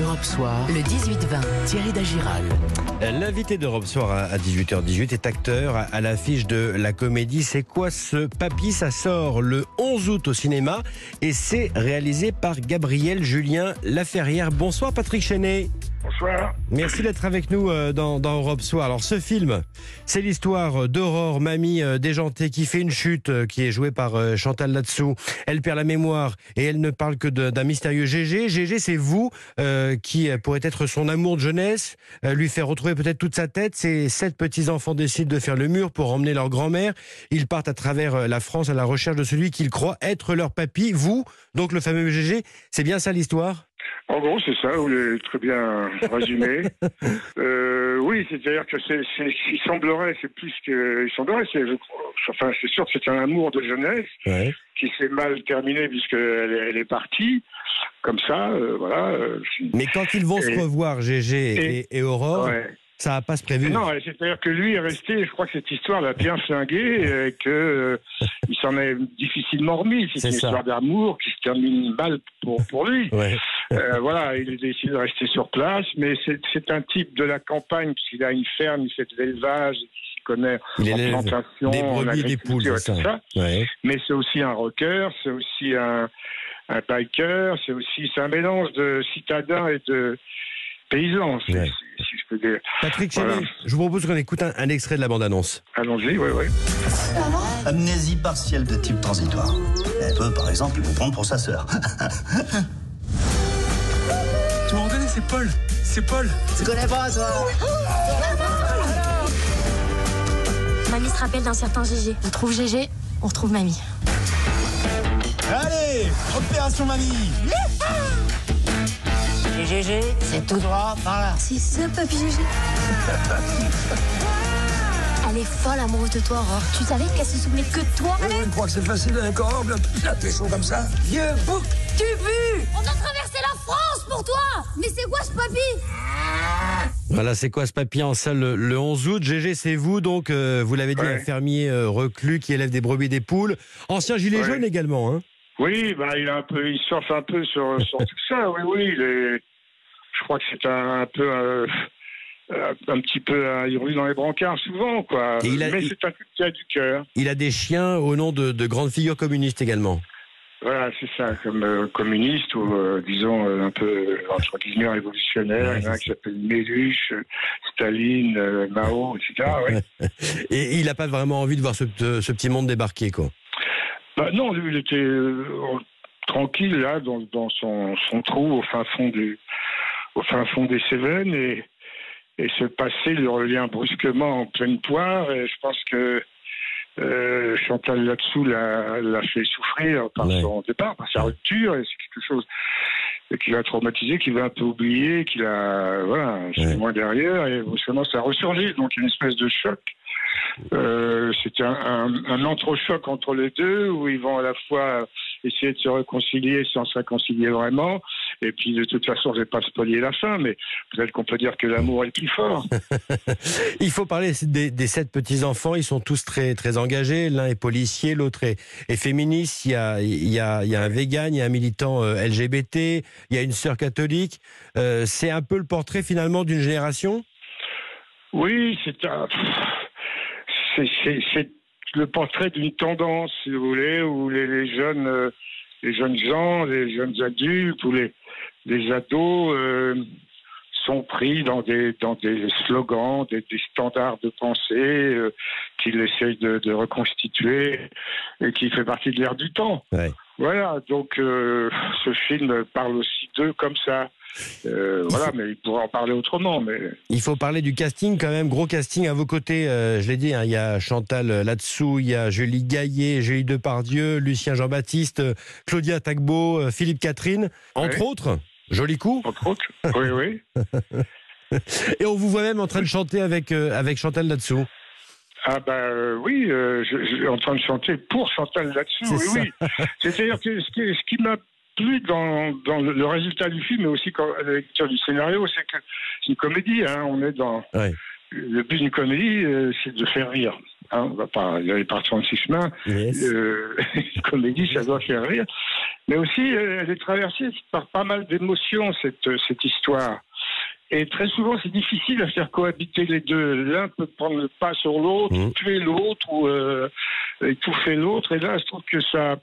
Europe Soir, le 18-20, Thierry Dagiral. L'invité d'Europe Soir à 18h18 est acteur à l'affiche de la comédie C'est quoi ce papy? Ça sort le 11 août au cinéma et c'est réalisé par Gabriel Julien Laferrière. Bonsoir Patrick Chenet. Bonsoir. Merci d'être avec nous euh, dans, Europe Soir. Alors ce film, c'est l'histoire d'Aurore, mamie euh, déjantée, qui fait une chute, euh, qui est jouée par Chantal Latsou. Elle perd la mémoire et elle ne parle que d'un mystérieux GG. GG, c'est vous qui pourrait être son amour de jeunesse, lui faire retrouver peut-être toute sa tête. Ces sept petits-enfants décident de faire le mur pour emmener leur grand-mère. Ils partent à travers la France à la recherche de celui qu'ils croient être leur papy. Vous, donc le fameux GG, c'est bien ça l'histoire? En gros, c'est ça, vous l'avez très bien résumé. euh, oui, c'est-à-dire que c'est, il semblerait, c'est plus que, il semblerait, c'est, enfin, c'est sûr que c'est un amour de jeunesse qui s'est mal terminé puisqu'elle elle est partie, comme ça, euh, voilà. Euh, Mais quand ils vont se revoir, GG et, Aurore, ça n'a pas se prévu. Non, c'est-à-dire que lui est resté, je crois que cette histoire l'a bien flingué et que euh, il s'en est difficilement remis. C'est une histoire d'amour qui se termine mal pour, pour lui. Euh, voilà, il a décidé de rester sur place, mais c'est un type de la campagne, puisqu'il a une ferme, il fait de l'élevage, il s'y connaît en plantation, en agriculture et tout ça. Mais c'est aussi un rocker, c'est aussi un, un biker, c'est aussi un mélange de citadin et de paysan, si, je peux dire. Patrick je vous propose qu'on écoute un, extrait de la bande-annonce. Allons-y, oui, oui. Amnésie partielle de type transitoire. Elle peut, par exemple, vous prendre pour sa sœur. c'est Paul. C'est Paul. Tu connais pas, toi Mamie se rappelle d'un certain GG. On trouve GG, on retrouve Mamie. Allez, opération Mamie GG, c'est tout droit par là. C'est ça, papy GG. Elle est folle amoureuse de toi, Aurore. Tu savais qu'elle se souvenait que de toi Je crois que c'est facile un corps, la chaud comme ça. Vieux bouc, tu vu? On a traversé la France pour toi Mais c'est quoi ce papy? Voilà, c'est quoi ce papy en salle le, 11 août? GG, c'est vous, donc, euh, vous l'avez dit, un fermier euh, reclus qui élève des brebis des poules. Ancien gilet jaune également, hein? Oui, bah, il, a un peu, il surfe un peu sur, sur tout ça, oui, oui. Il est, je crois que c'est un, peu. Euh, un petit peu il roule dans les brancards souvent quoi. Mais c'est un type qui a du cœur. Il a des chiens au nom de, grandes figures communistes également. Voilà, c'est ça, comme euh, communiste ou euh, disons un peu entre guillemets révolutionnaire. il y en a qui s'appelle Méluche, Staline, Mao, etc. Et il n'a pas vraiment envie de voir ce, petit monde débarquer quoi. Bah non, lui, il était tranquille là dans, dans son, son, trou au fin fond du au fin fond des Cévennes et, et ce passé lui revient brusquement en pleine poire. Et je pense que euh, Chantal là-dessous l'a fait souffrir par son départ, par sa rupture, et c'est quelque chose qui l'a traumatisé, qu'il va un peu oublier, qu'il a, voilà, c'est moins derrière, et brusquement ça ressurgit, donc une espèce de choc. Euh, c'est un, un, un entrechoc entre les deux, où ils vont à la fois essayer de se réconcilier sans se réconcilier vraiment. Et puis, de toute façon, je ne vais pas spolier la fin, mais peut-être qu'on peut dire que l'amour est plus fort. il faut parler des, sept petits-enfants. Ils sont tous très, très engagés. L'un est policier, l'autre est, féministe. Il y, a, il, y a, il y a un vegan, il y a un militant euh, LGBT, il y a une sœur catholique. Euh, c'est un peu le portrait, finalement, d'une génération? Oui, c'est un... C'est le portrait d'une tendance, si vous voulez, où les, jeunes, euh, les jeunes gens, les jeunes adultes ou les, les ados euh, sont pris dans des, dans des slogans, des, standards de pensée euh, qu'ils essayent de, reconstituer et qui fait partie de l'ère du temps. Voilà, donc ce film parle aussi d'eux comme ça. Euh, voilà, mais il pourrait en parler autrement. Mais... Il faut parler du casting quand même, gros casting à vos côtés. Euh, je l'ai dit, hein, il y a Chantal là-dessous, il y a Julie Gaillet, Julie Depardieu, Lucien Jean-Baptiste, Claudia Tagbo, euh, Philippe Catherine, entre autres. Joli coup. Entre autres, oui, oui. Et on vous voit même en train de chanter avec, avec Chantal là-dessous. Ah ben oui, je, suis en train de chanter pour Chantal là-dessous. Oui, oui. C'est-à-dire que ce qui, ce qui m'a plus dans, dans le résultat du film, mais aussi quand, la lecture du scénario, c'est que c'est une comédie. Hein, on est dans le but d'une comédie, euh, c'est de faire rire. Hein, on va pas y aller par 36 chemins. Yes. Euh, une comédie, ça doit faire rire. Mais aussi, euh, elle est traversée par pas mal d'émotions, cette, euh, cette histoire. Et très souvent, c'est difficile à faire cohabiter les deux. L'un peut prendre le pas sur l'autre, Mhm. tuer l'autre ou euh, étouffer l'autre. Et là, je trouve que ça,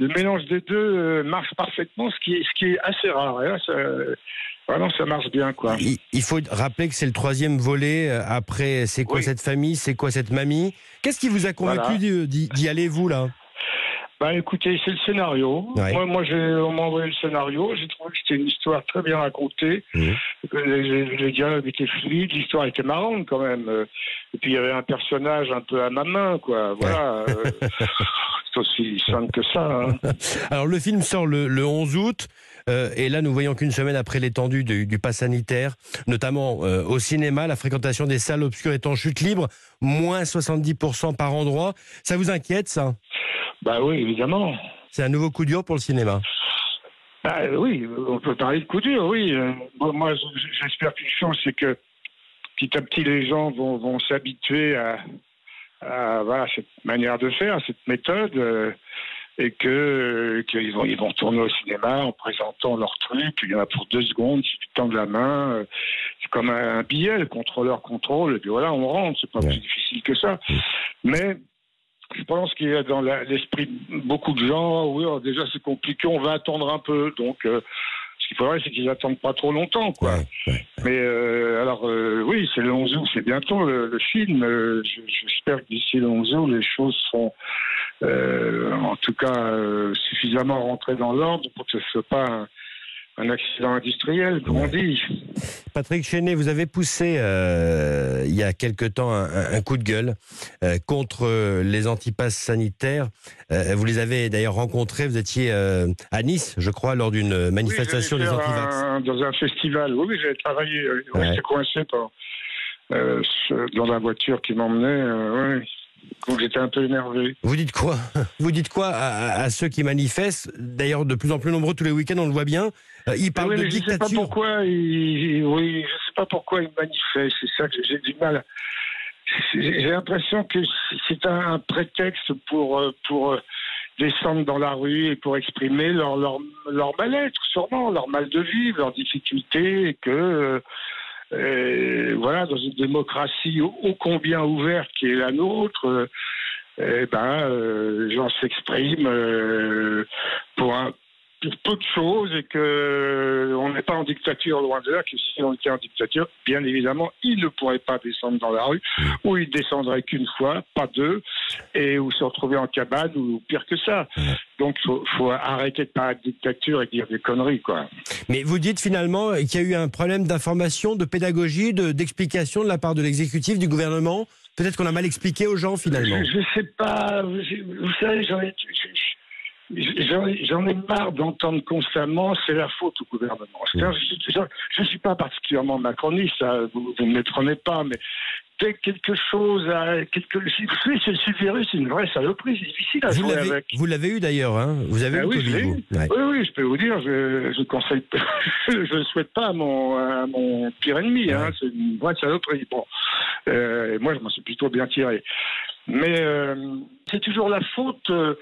le mélange des deux euh, marche parfaitement, ce qui est, ce qui est assez rare. Et là, ça, vraiment, ça marche bien, quoi. Il, il faut rappeler que c'est le troisième volet. euh, Après, c'est quoi Oui. cette famille C'est quoi cette mamie Qu'est-ce qui vous a convaincu Voilà. d'y- aller, vous, là? Bah écoutez, c'est le scénario. Ouais. Moi, moi j'ai, on m'a envoyé le scénario. J'ai trouvé que c'était une histoire très bien racontée. Que Les, les- les dialogues étaient fluides, l'histoire était marrante quand même. Euh, Et puis il y avait un personnage un peu à ma main, quoi. Voilà. euh, c'est aussi simple que ça. hein. Alors, le film sort le, le 11 août. Euh, et là, nous voyons qu'une semaine après l'étendue du, du pass sanitaire, notamment euh, au cinéma, la fréquentation des salles obscures est en chute libre, moins 70% par endroit. Ça vous inquiète, ça? Bah oui, évidemment. C'est un nouveau coup dur pour le cinéma. Bah, oui, on peut parler de coup dur, oui. Euh, bon, moi, j'espère qu'une chose, c'est que petit à petit, les gens vont, vont s'habituer à, à voilà, cette manière de faire, à cette méthode, et que euh, qu'ils vont, ils vont tourner au cinéma en présentant leur truc. Il y en a pour deux secondes, si tu tends la main. euh, c'est comme un, un billet, le contrôleur contrôle, et puis voilà, on rentre. C'est pas Ouais. plus difficile que ça. Mais je pense qu'il y a dans l'esprit beaucoup de gens, oui, alors déjà c'est compliqué, on va attendre un peu. Donc, euh, ce qu'il faudrait, c'est qu'ils attendent pas trop longtemps, quoi. Ouais, ouais. Mais euh, alors, euh, oui, c'est le 11 août, c'est bientôt le, le film. Je- J'espère que d'ici le 11 août, les choses seront, euh, en tout cas, euh, suffisamment rentrées dans l'ordre pour que ce ne soit pas un, un accident industriel, comme on dit. Patrick Chenet, vous avez poussé euh, il y a quelque temps un, coup de gueule euh, contre les antipasses sanitaires. Euh, vous les avez d'ailleurs rencontrés, vous étiez à Nice, je crois, lors d'une manifestation oui, des antivax. un- Dans un festival, oui, oui, j'avais travaillé, Ouais. j'étais coincé par, dans la voiture qui m'emmenait, oui. Donc j'étais un peu énervé. Vous dites quoi Vous dites quoi à, ceux qui manifestent D'ailleurs, de plus en plus nombreux tous les week-ends, on le voit bien. Euh, ils parlent Oui, de mais je sais pas dictature. pourquoi ils, oui, je sais pas pourquoi ils manifestent. C'est ça que j'ai du mal. J'ai l'impression que c'est un, un prétexte pour euh, pour euh, descendre dans la rue et pour exprimer leur leur, leur mal-être, sûrement leur mal de vivre, leurs difficultés, et que euh, euh, voilà, dans une démocratie ô, combien ouverte qui est la nôtre. euh, eh ben, euh, les gens s'expriment euh, pour un, peu de choses et que dictature loin de là, que si on était en dictature, bien évidemment, ils ne pourraient pas descendre dans la rue, ou ils descendraient qu'une fois, pas deux, et ou se retrouver en cabane, ou pire que ça. Donc, faut, faut arrêter de parler de dictature et de dire des conneries, quoi. Mais vous dites finalement qu'il y a eu un problème d'information, de pédagogie, de- d'explication de, la part de l'exécutif, du gouvernement. Peut-être qu'on a mal expliqué aux gens finalement. Je, je sais pas, vous savez, j'en ai, j'en ai- marre d'entendre constamment c'est la faute au gouvernement. C'est-à-dire, Je ne suis pas particulièrement macroniste, ça, vous ne me prenez pas, mais dès que quelque chose a. Quelque, ce, virus, c'est une vraie saloperie, c'est difficile à Vous jouer avec. vous l'avez eu d'ailleurs, hein Vous avez Ah eu le oui, Covid, vous. Ouais. Oui, oui, je peux vous dire, je, je conseille, je ne souhaite pas à mon, à mon pire ennemi. Hein, c'est une vraie saloperie. Bon, euh, moi, je m'en suis plutôt bien tiré. Mais euh, c'est toujours la faute euh,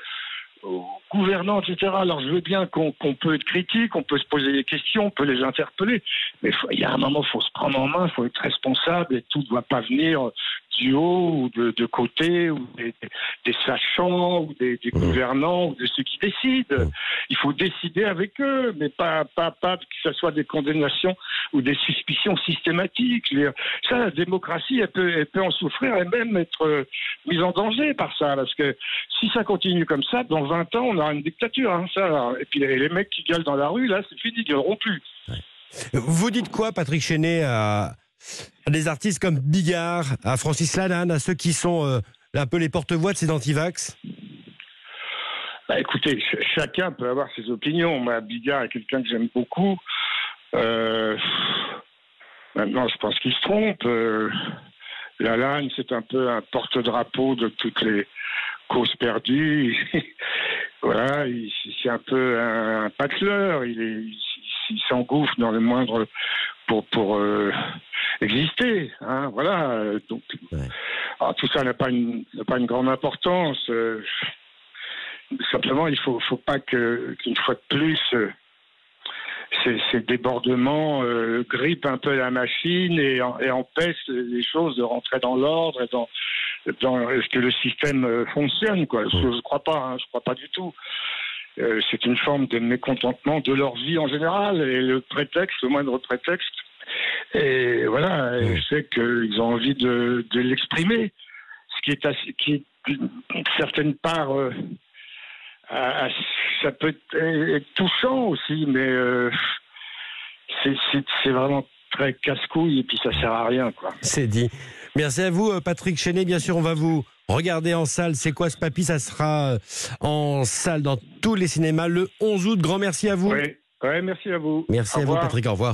aux gouvernants, etc. Alors, je veux bien qu'on peut être critique, on peut se poser des questions, on peut les interpeller, mais faut- il y a un moment, il faut se prendre en main, il faut être responsable, et tout ne doit pas venir du haut ou de, de côté, ou des, des sachants, ou des, des gouvernants, ou de ceux qui décident. Il faut décider avec eux, mais pas, pas, pas que ce soit des condamnations ou des suspicions systématiques. Je veux dire, ça, la démocratie, elle peut, elle peut en souffrir et même être euh, mise en danger par ça. Parce que si ça continue comme ça, dans 20 ans, on aura une dictature. Hein, ça. Et puis les mecs qui gueulent dans la rue, là, c'est fini, ils gueuleront plus. Vous dites quoi, Patrick Chenet, à, à des artistes comme Bigard, à Francis Lalanne, à ceux qui sont euh, un peu les porte-voix de ces antivax? Bah, écoutez, ch- chacun peut avoir ses opinions. Moi, Bigard est quelqu'un que j'aime beaucoup. Euh, maintenant, je pense qu'il se trompe. Euh, Lalanne, c'est un peu un porte-drapeau de toutes les causes perdues. voilà, il- c'est un peu un, pateleur. Il, est- il- il s'engouffre dans le moindre pour pour euh, exister. Hein, voilà. Donc, Ouais. Alors, tout ça n'a pas une, n'a pas une grande importance. euh, simplement, il faut, faut pas que, qu'une fois de plus, euh, ces, ces débordements euh, grippent un peu la machine et, et empêchent les choses de rentrer dans l'ordre et dans est-ce que le système euh, fonctionne. Quoi? Je ne crois pas, hein, je crois pas du tout. Euh, c'est une forme de mécontentement de leur vie en général et le prétexte, le moindre prétexte. Et voilà, je sais qu'ils ont envie de, de l'exprimer, ce qui est assez, qui certaine part, euh, à- ça peut être, touchant aussi, mais euh, c'est- c'est c'est vraiment très casse-couille et puis ça sert à rien, quoi. C'est dit. Merci à vous, euh, Patrick Chenet. Bien sûr, on va vous regarder en salle. C'est quoi ce papy? Ça sera euh, en salle dans tous les cinémas le 11 août. Grand merci à vous. Ouais, merci à vous. Merci Au à vous. Patrick. Au revoir.